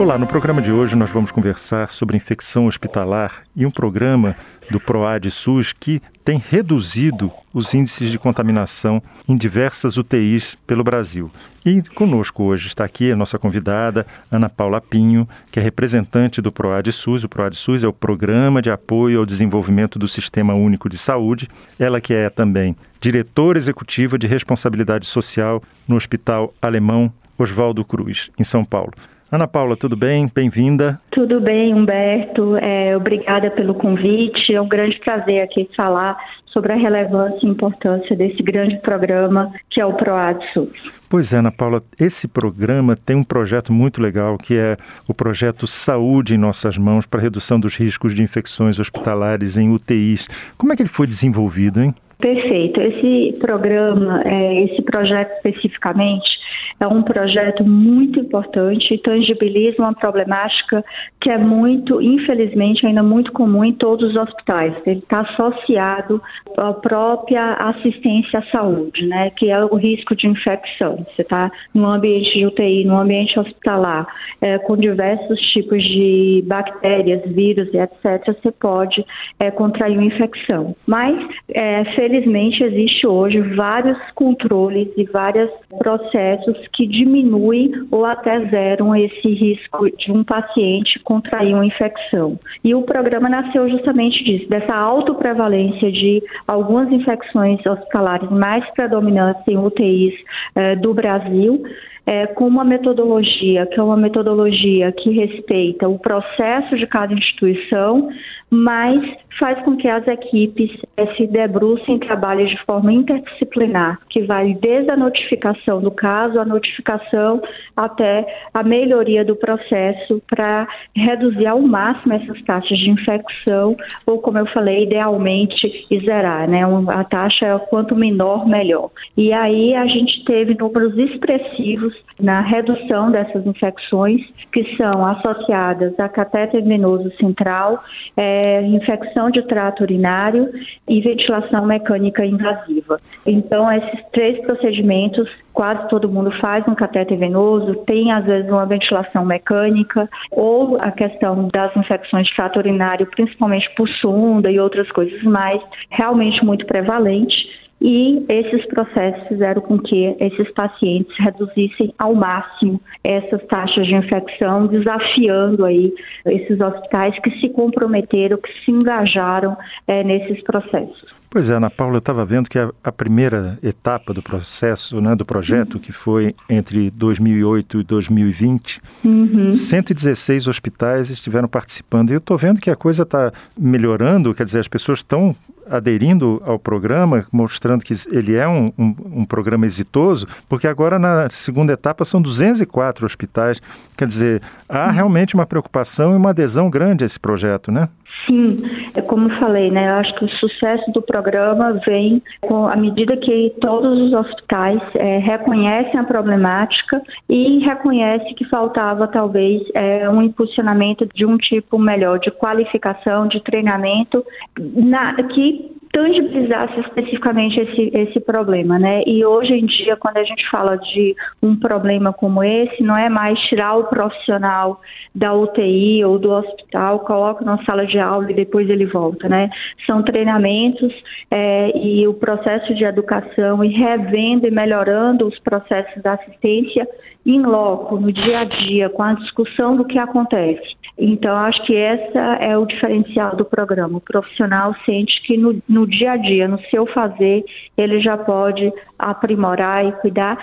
Olá, no programa de hoje nós vamos conversar sobre infecção hospitalar e um programa do PROAD SUS que tem reduzido os índices de contaminação em diversas UTIs pelo Brasil. E conosco hoje está aqui a nossa convidada, Ana Paula Pinho, que é representante do PROAD SUS. O PROAD SUS é o Programa de Apoio ao Desenvolvimento do Sistema Único de Saúde. Ela que é também diretora executiva de responsabilidade social no Hospital Alemão Oswaldo Cruz, em São Paulo. Ana Paula, tudo bem? Bem-vinda. Tudo bem, Humberto. É, obrigada pelo convite. É um grande prazer aqui falar sobre a relevância e importância desse grande programa que é o PROADSUS. Pois é, Ana Paula, esse programa tem um projeto muito legal que é o projeto Saúde em Nossas Mãos para redução dos riscos de infecções hospitalares em UTIs. Como é que ele foi desenvolvido, hein? Perfeito. Esse programa, é, esse projeto especificamente, é um projeto muito importante e tangibiliza uma problemática que é muito, infelizmente, ainda muito comum em todos os hospitais. Ele está associado à própria assistência à saúde, né, que é o risco de infecção. Você está no ambiente de UTI, no ambiente hospitalar, é, com diversos tipos de bactérias, vírus e etc., você pode é, contrair uma infecção. Mas, é, felizmente, existe hoje vários controles e vários processos que diminuem ou até zeram esse risco de um paciente contrair uma infecção. E o programa nasceu justamente disso, dessa autoprevalência de algumas infecções hospitalares mais predominantes em UTIs eh, do Brasil, é, com uma metodologia, que é uma metodologia que respeita o processo de cada instituição, mas faz com que as equipes eh, se debrucem e trabalhem de forma interdisciplinar, que vai desde a notificação do caso, a notificação até a melhoria do processo para reduzir ao máximo essas taxas de infecção, ou como eu falei, idealmente zerar, né? A taxa é quanto menor, melhor. E aí a gente teve números expressivos na redução dessas infecções que são associadas a catéter venoso central, é, infecção de trato urinário e ventilação mecânica invasiva. Então, esses três procedimentos, quase todo mundo faz um catéter venoso, tem às vezes uma ventilação mecânica, ou a questão das infecções de trato urinário, principalmente por sonda e outras coisas mais, realmente muito prevalente e esses processos fizeram com que esses pacientes reduzissem ao máximo essas taxas de infecção, desafiando aí esses hospitais que se comprometeram, que se engajaram é, nesses processos. Pois é, Ana Paula, eu estava vendo que a, a, primeira etapa do processo, né, do projeto, uhum. que foi entre 2008 e 2020, uhum. 116 hospitais estiveram participando. E eu estou vendo que a coisa está melhorando, quer dizer, as pessoas estão aderindo ao programa, mostrando que ele é um, um, um, programa exitoso, porque agora na segunda etapa são 204 hospitais. Quer dizer, há uhum. realmente uma preocupação e uma adesão grande a esse projeto, né? Sim, é como falei, né? Eu acho que o sucesso do programa vem com à medida que todos os hospitais é, reconhecem a problemática e reconhecem que faltava talvez é, um impulsionamento de um tipo melhor de qualificação, de treinamento, na, que tangibilizasse especificamente esse, esse problema, né? E hoje em dia, quando a gente fala de um problema como esse, não é mais tirar o profissional da UTI ou do hospital, coloca na sala de aula e depois ele volta, né? São treinamentos é, e o processo de educação e revendo e melhorando os processos da assistência em loco, no dia a dia, com a discussão do que acontece. Então, acho que essa é o diferencial do programa. O profissional sente que no, no dia a dia, no seu fazer, ele já pode aprimorar e cuidar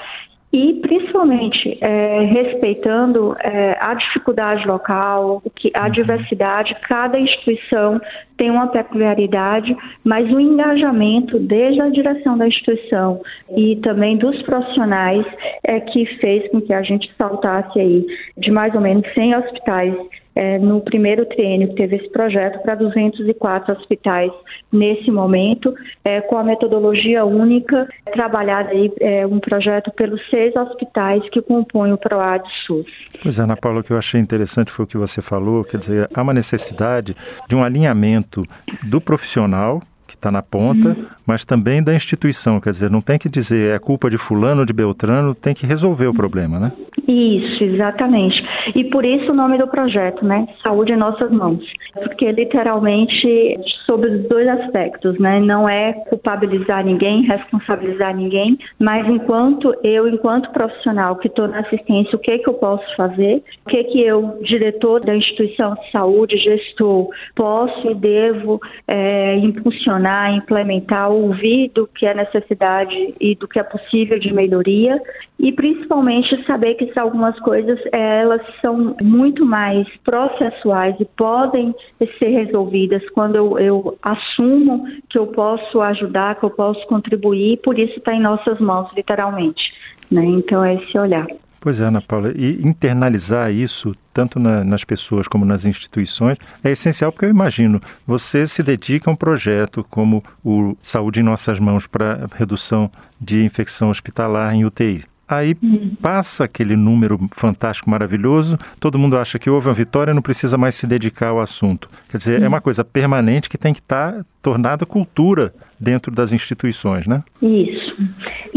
e principalmente é, respeitando é, a dificuldade local, a uhum. diversidade, cada instituição tem uma peculiaridade, mas o engajamento desde a direção da instituição e também dos profissionais é que fez com que a gente saltasse aí de mais ou menos 100 hospitais é, no primeiro triênio que teve esse projeto para 204 hospitais nesse momento, é, com a metodologia única, trabalhar aí é, um projeto pelos seis hospitais que compõem o PROAD SUS. Pois é, Ana Paula, o que eu achei interessante foi o que você falou, quer dizer, há uma necessidade de um alinhamento do profissional que está na ponta, uhum. Mas também da instituição. Quer dizer, não tem que dizer é culpa de fulano de Beltrano, tem que resolver o problema, né? Isso, exatamente. E por isso o nome do projeto, né? Saúde em nossas mãos. Porque literalmente sobre os dois aspectos, né? Não é culpabilizar ninguém, responsabilizar ninguém, mas enquanto eu, enquanto profissional que estou na assistência, o que que eu posso fazer? O que que eu, diretor da instituição de saúde, gestor, posso e devo é, impulsionar, implementar, ouvir do que é necessidade e do que é possível de melhoria e principalmente saber que algumas coisas elas são muito mais processuais e podem ser resolvidas quando eu, eu assumo que eu posso ajudar, que eu posso contribuir, por isso está em nossas mãos, literalmente. Né? Então é esse olhar. Pois é, Ana Paula, e internalizar isso, tanto na, nas pessoas como nas instituições, é essencial porque eu imagino, você se dedica a um projeto como o Saúde em Nossas Mãos para redução de infecção hospitalar em UTI. Aí uhum. passa aquele número fantástico, maravilhoso, todo mundo acha que houve uma vitória, não precisa mais se dedicar ao assunto. Quer dizer, é uhum. uma coisa permanente que tem que estar tá tornada cultura dentro das instituições, né? Isso.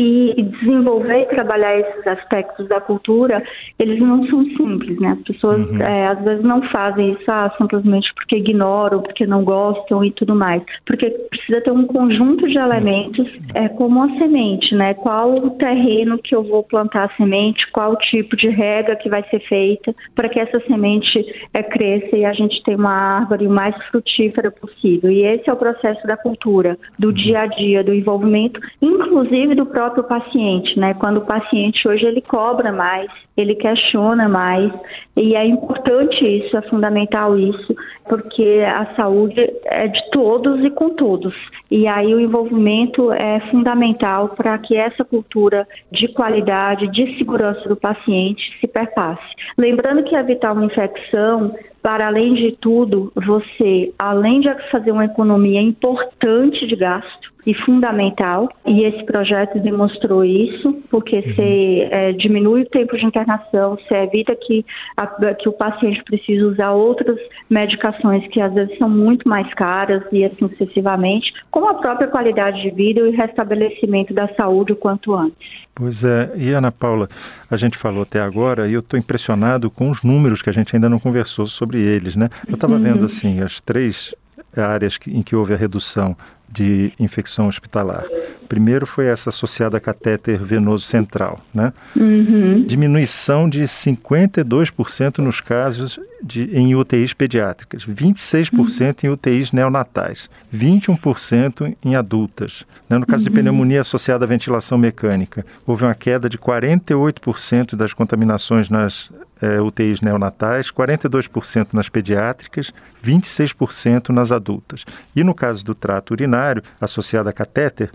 E desenvolver e trabalhar esses aspectos da cultura, eles não são simples, né? As pessoas uhum. é, às vezes não fazem isso ah, simplesmente porque ignoram, porque não gostam e tudo mais. Porque precisa ter um conjunto de elementos, é, como a semente, né? Qual o terreno que eu vou plantar a semente, qual o tipo de rega que vai ser feita para que essa semente é, cresça e a gente tenha uma árvore o mais frutífera possível. E esse é o processo da cultura, do uhum. dia a dia, do envolvimento, inclusive do próprio próprio paciente, né? Quando o paciente hoje ele cobra mais, ele questiona mais, e é importante isso, é fundamental isso, porque a saúde é de todos e com todos. E aí o envolvimento é fundamental para que essa cultura de qualidade, de segurança do paciente se perpasse. Lembrando que evitar uma infecção para além de tudo, você, além de fazer uma economia importante de gasto e fundamental, e esse projeto demonstrou isso, porque uhum. você é, diminui o tempo de internação, você evita que, a, que o paciente precise usar outras medicações que às vezes são muito mais caras e assim sucessivamente, com a própria qualidade de vida e o restabelecimento da saúde o quanto antes. Pois é, e Ana Paula, a gente falou até agora e eu estou impressionado com os números que a gente ainda não conversou sobre eles, né? Eu estava uhum. vendo assim as três áreas em que houve a redução de infecção hospitalar. Primeiro foi essa associada a catéter venoso central, né? Uhum. Diminuição de 52% nos casos de, em UTIs pediátricas, 26% uhum. em UTIs neonatais, 21% em adultas. Né? No caso uhum. de pneumonia associada à ventilação mecânica, houve uma queda de 48% das contaminações nas é, UTIs neonatais, 42% nas pediátricas, 26% nas adultas. E no caso do trato urinário associado a catéter,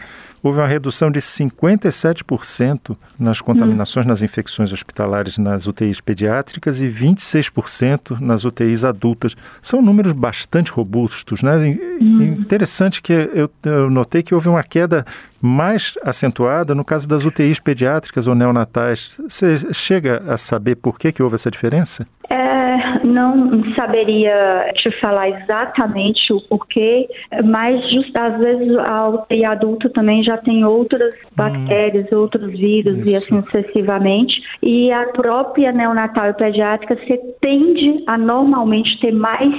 houve uma redução de 57% nas contaminações hum. nas infecções hospitalares nas UTIs pediátricas e 26% nas UTIs adultas. São números bastante robustos, né? Hum. Interessante que eu, eu notei que houve uma queda mais acentuada no caso das UTIs pediátricas ou neonatais. Você chega a saber por que, que houve essa diferença? É, não saberia te falar exatamente o porquê, mas just, às vezes a UTI adulta também já tem outras hum, bactérias, outros vírus isso. e assim sucessivamente. E a própria neonatal e pediátrica você tende a normalmente ter mais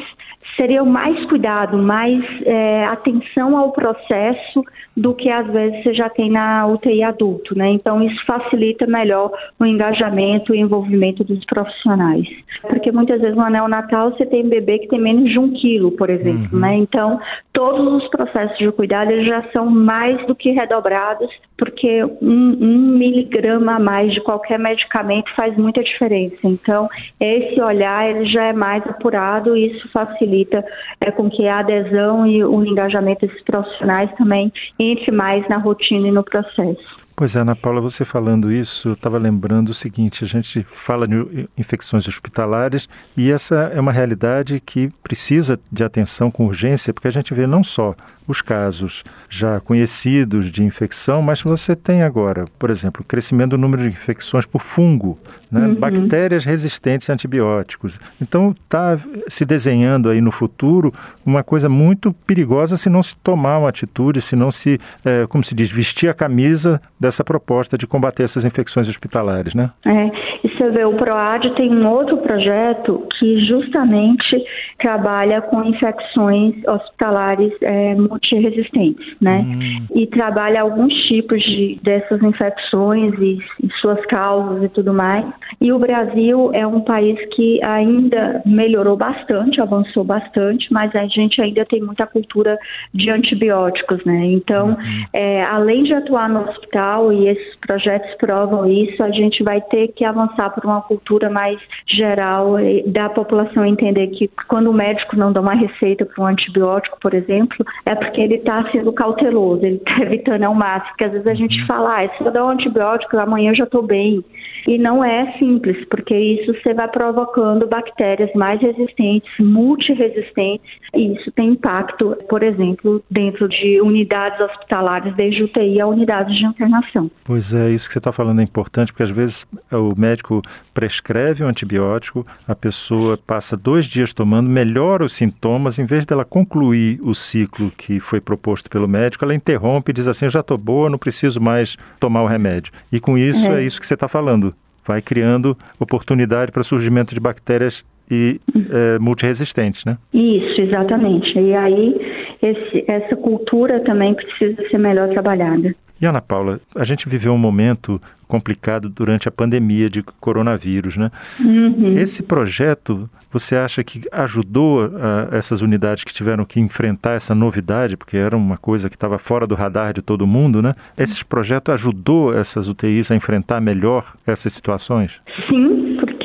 seria mais cuidado, mais é, atenção ao processo do que às vezes você já tem na UTI adulto, né? Então isso facilita melhor o engajamento e envolvimento dos profissionais. Porque muitas vezes no neonatal você tem um bebê que tem menos de um quilo, por exemplo, uhum. né? Então todos os processos de cuidado eles já são mais do que redobrados, porque um, um miligrama a mais de qualquer medicamento faz muita diferença. Então esse olhar ele já é mais apurado e isso facilita é, com que a adesão e o engajamento desses profissionais também entre mais na rotina e no processo. Pois é, Ana Paula, você falando isso, eu estava lembrando o seguinte: a gente fala de infecções hospitalares e essa é uma realidade que precisa de atenção com urgência, porque a gente vê não só os casos já conhecidos de infecção, mas você tem agora, por exemplo, o crescimento do número de infecções por fungo, né? uhum. bactérias resistentes a antibióticos. Então está se desenhando aí no futuro uma coisa muito perigosa se não se tomar uma atitude, se não se, é, como se diz, vestir a camisa dessa proposta de combater essas infecções hospitalares, né? É, e você vê, o PROAD tem um outro projeto que justamente trabalha com infecções hospitalares é, multiresistentes, né? Hum. E trabalha alguns tipos de, dessas infecções e, e suas causas e tudo mais. E o Brasil é um país que ainda melhorou bastante, avançou bastante, mas a gente ainda tem muita cultura de antibióticos, né? Então, uhum. é, além de atuar no hospital, e esses projetos provam isso, a gente vai ter que avançar por uma cultura mais geral da população entender que quando o médico não dá uma receita para um antibiótico, por exemplo, é porque ele está sendo cauteloso, ele está evitando ao máximo, porque às vezes a gente uhum. fala, ah, se eu dar um antibiótico, amanhã eu já estou bem. E não é simples, porque isso você vai provocando bactérias mais resistentes, multiresistentes, e isso tem impacto, por exemplo, dentro de unidades hospitalares, desde UTI a unidades de internação. Pois é, isso que você está falando é importante, porque às vezes o médico prescreve um antibiótico, a pessoa passa dois dias tomando, melhora os sintomas, em vez dela concluir o ciclo que foi proposto pelo médico, ela interrompe e diz assim: eu já estou boa, não preciso mais tomar o remédio. E com isso é, é isso que você está falando vai criando oportunidade para surgimento de bactérias e é, multiresistentes, né? Isso, exatamente. E aí esse, essa cultura também precisa ser melhor trabalhada. E Ana Paula, a gente viveu um momento complicado durante a pandemia de coronavírus, né? Uhum. Esse projeto, você acha que ajudou uh, essas unidades que tiveram que enfrentar essa novidade, porque era uma coisa que estava fora do radar de todo mundo, né? Esse projeto ajudou essas UTIs a enfrentar melhor essas situações? Sim,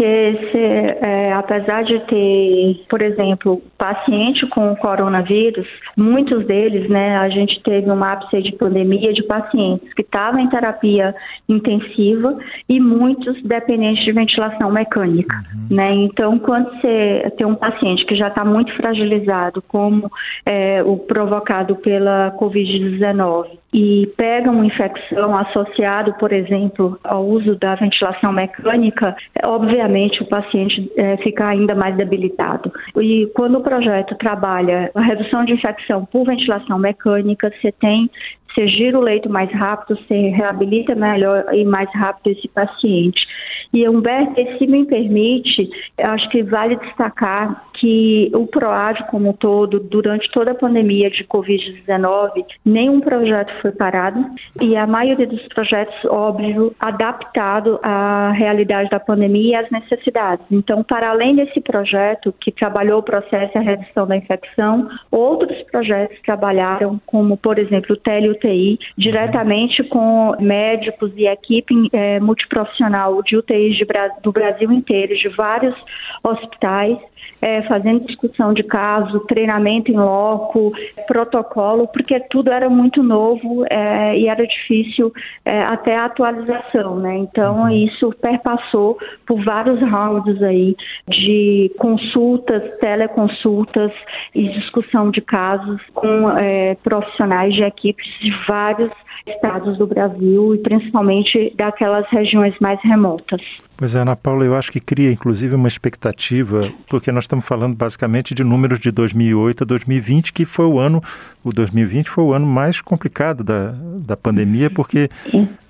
porque se, é, apesar de ter, por exemplo, paciente com coronavírus, muitos deles, né, a gente teve um ápice de pandemia de pacientes que estavam em terapia intensiva e muitos dependentes de ventilação mecânica, uhum. né? Então, quando você tem um paciente que já está muito fragilizado, como é, o provocado pela Covid-19, e pega uma infecção associada, por exemplo, ao uso da ventilação mecânica, obviamente o paciente é, fica ainda mais debilitado. E quando o projeto trabalha a redução de infecção por ventilação mecânica, você tem você gira o leito mais rápido, você reabilita melhor e mais rápido esse paciente. E Humberto, se me permite, acho que vale destacar que o PROAD como um todo, durante toda a pandemia de Covid-19, nenhum projeto foi parado e a maioria dos projetos, óbvio, adaptado à realidade da pandemia e às necessidades. Então, para além desse projeto que trabalhou o processo e a redução da infecção, outros projetos trabalharam, como, por exemplo, o tele-UTI, diretamente com médicos e equipe é, multiprofissional de UTIs de, do Brasil inteiro, de vários hospitais, é, fazendo discussão de caso, treinamento em loco, protocolo, porque tudo era muito novo é, e era difícil é, até a atualização, né? Então uhum. isso perpassou por vários rounds aí de consultas, teleconsultas e discussão de casos com é, profissionais de equipes de vários estados do Brasil e principalmente daquelas regiões mais remotas. Pois é, Ana Paula, eu acho que cria inclusive uma expectativa, porque nós estamos falando basicamente de números de 2008 a 2020, que foi o ano, o 2020 foi o ano mais complicado da, da pandemia, porque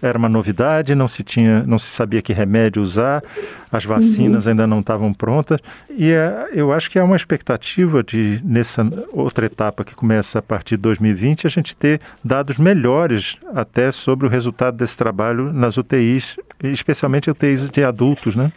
era uma novidade, não se tinha, não se sabia que remédio usar, as vacinas uhum. ainda não estavam prontas, e é, eu acho que é uma expectativa de nessa outra etapa que começa a partir de 2020 a gente ter dados melhores até sobre o resultado desse trabalho nas UTIs, especialmente UTIs de adultos adultos, né?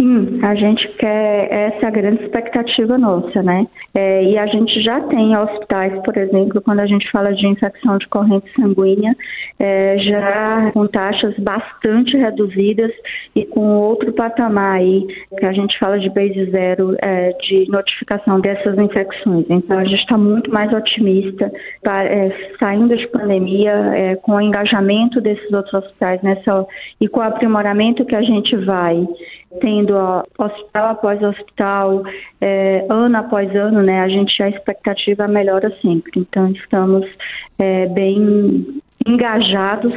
Sim, a gente quer, essa é a grande expectativa nossa, né? É, e a gente já tem hospitais, por exemplo, quando a gente fala de infecção de corrente sanguínea, é, já com taxas bastante reduzidas e com outro patamar aí, que a gente fala de base zero, é, de notificação dessas infecções. Então, a gente está muito mais otimista, tá, é, saindo de pandemia, é, com o engajamento desses outros hospitais nessa, e com o aprimoramento que a gente vai tendo ó, hospital após hospital, é, ano após ano, né, a gente a expectativa melhora sempre. Então estamos é, bem engajados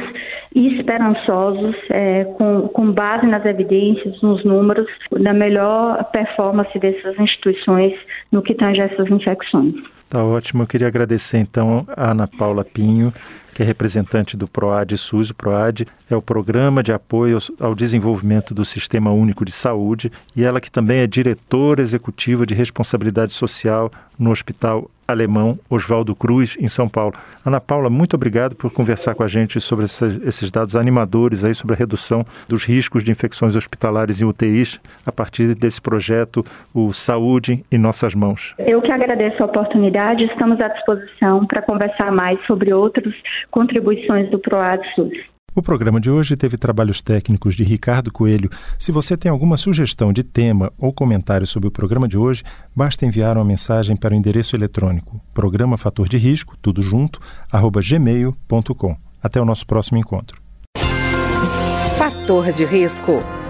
e esperançosos, é, com, com base nas evidências, nos números, da melhor performance dessas instituições no que tange essas infecções. Tá ótimo. Eu queria agradecer então a Ana Paula Pinho, que é representante do PROAD SUS. O PROAD é o Programa de Apoio ao Desenvolvimento do Sistema Único de Saúde e ela que também é diretora executiva de responsabilidade social no Hospital Alemão Oswaldo Cruz, em São Paulo. Ana Paula, muito obrigado por conversar com a gente sobre esses dados animadores aí sobre a redução dos riscos de infecções hospitalares em UTIs a partir desse projeto, o Saúde em Nossas Mãos. Eu que agradeço a oportunidade, estamos à disposição para conversar mais sobre outras contribuições do PROAD SUS. O programa de hoje teve trabalhos técnicos de Ricardo Coelho. Se você tem alguma sugestão de tema ou comentário sobre o programa de hoje, basta enviar uma mensagem para o endereço eletrônico programa fator de risco, tudo junto, arroba gmail.com. Até o nosso próximo encontro. Fator de risco,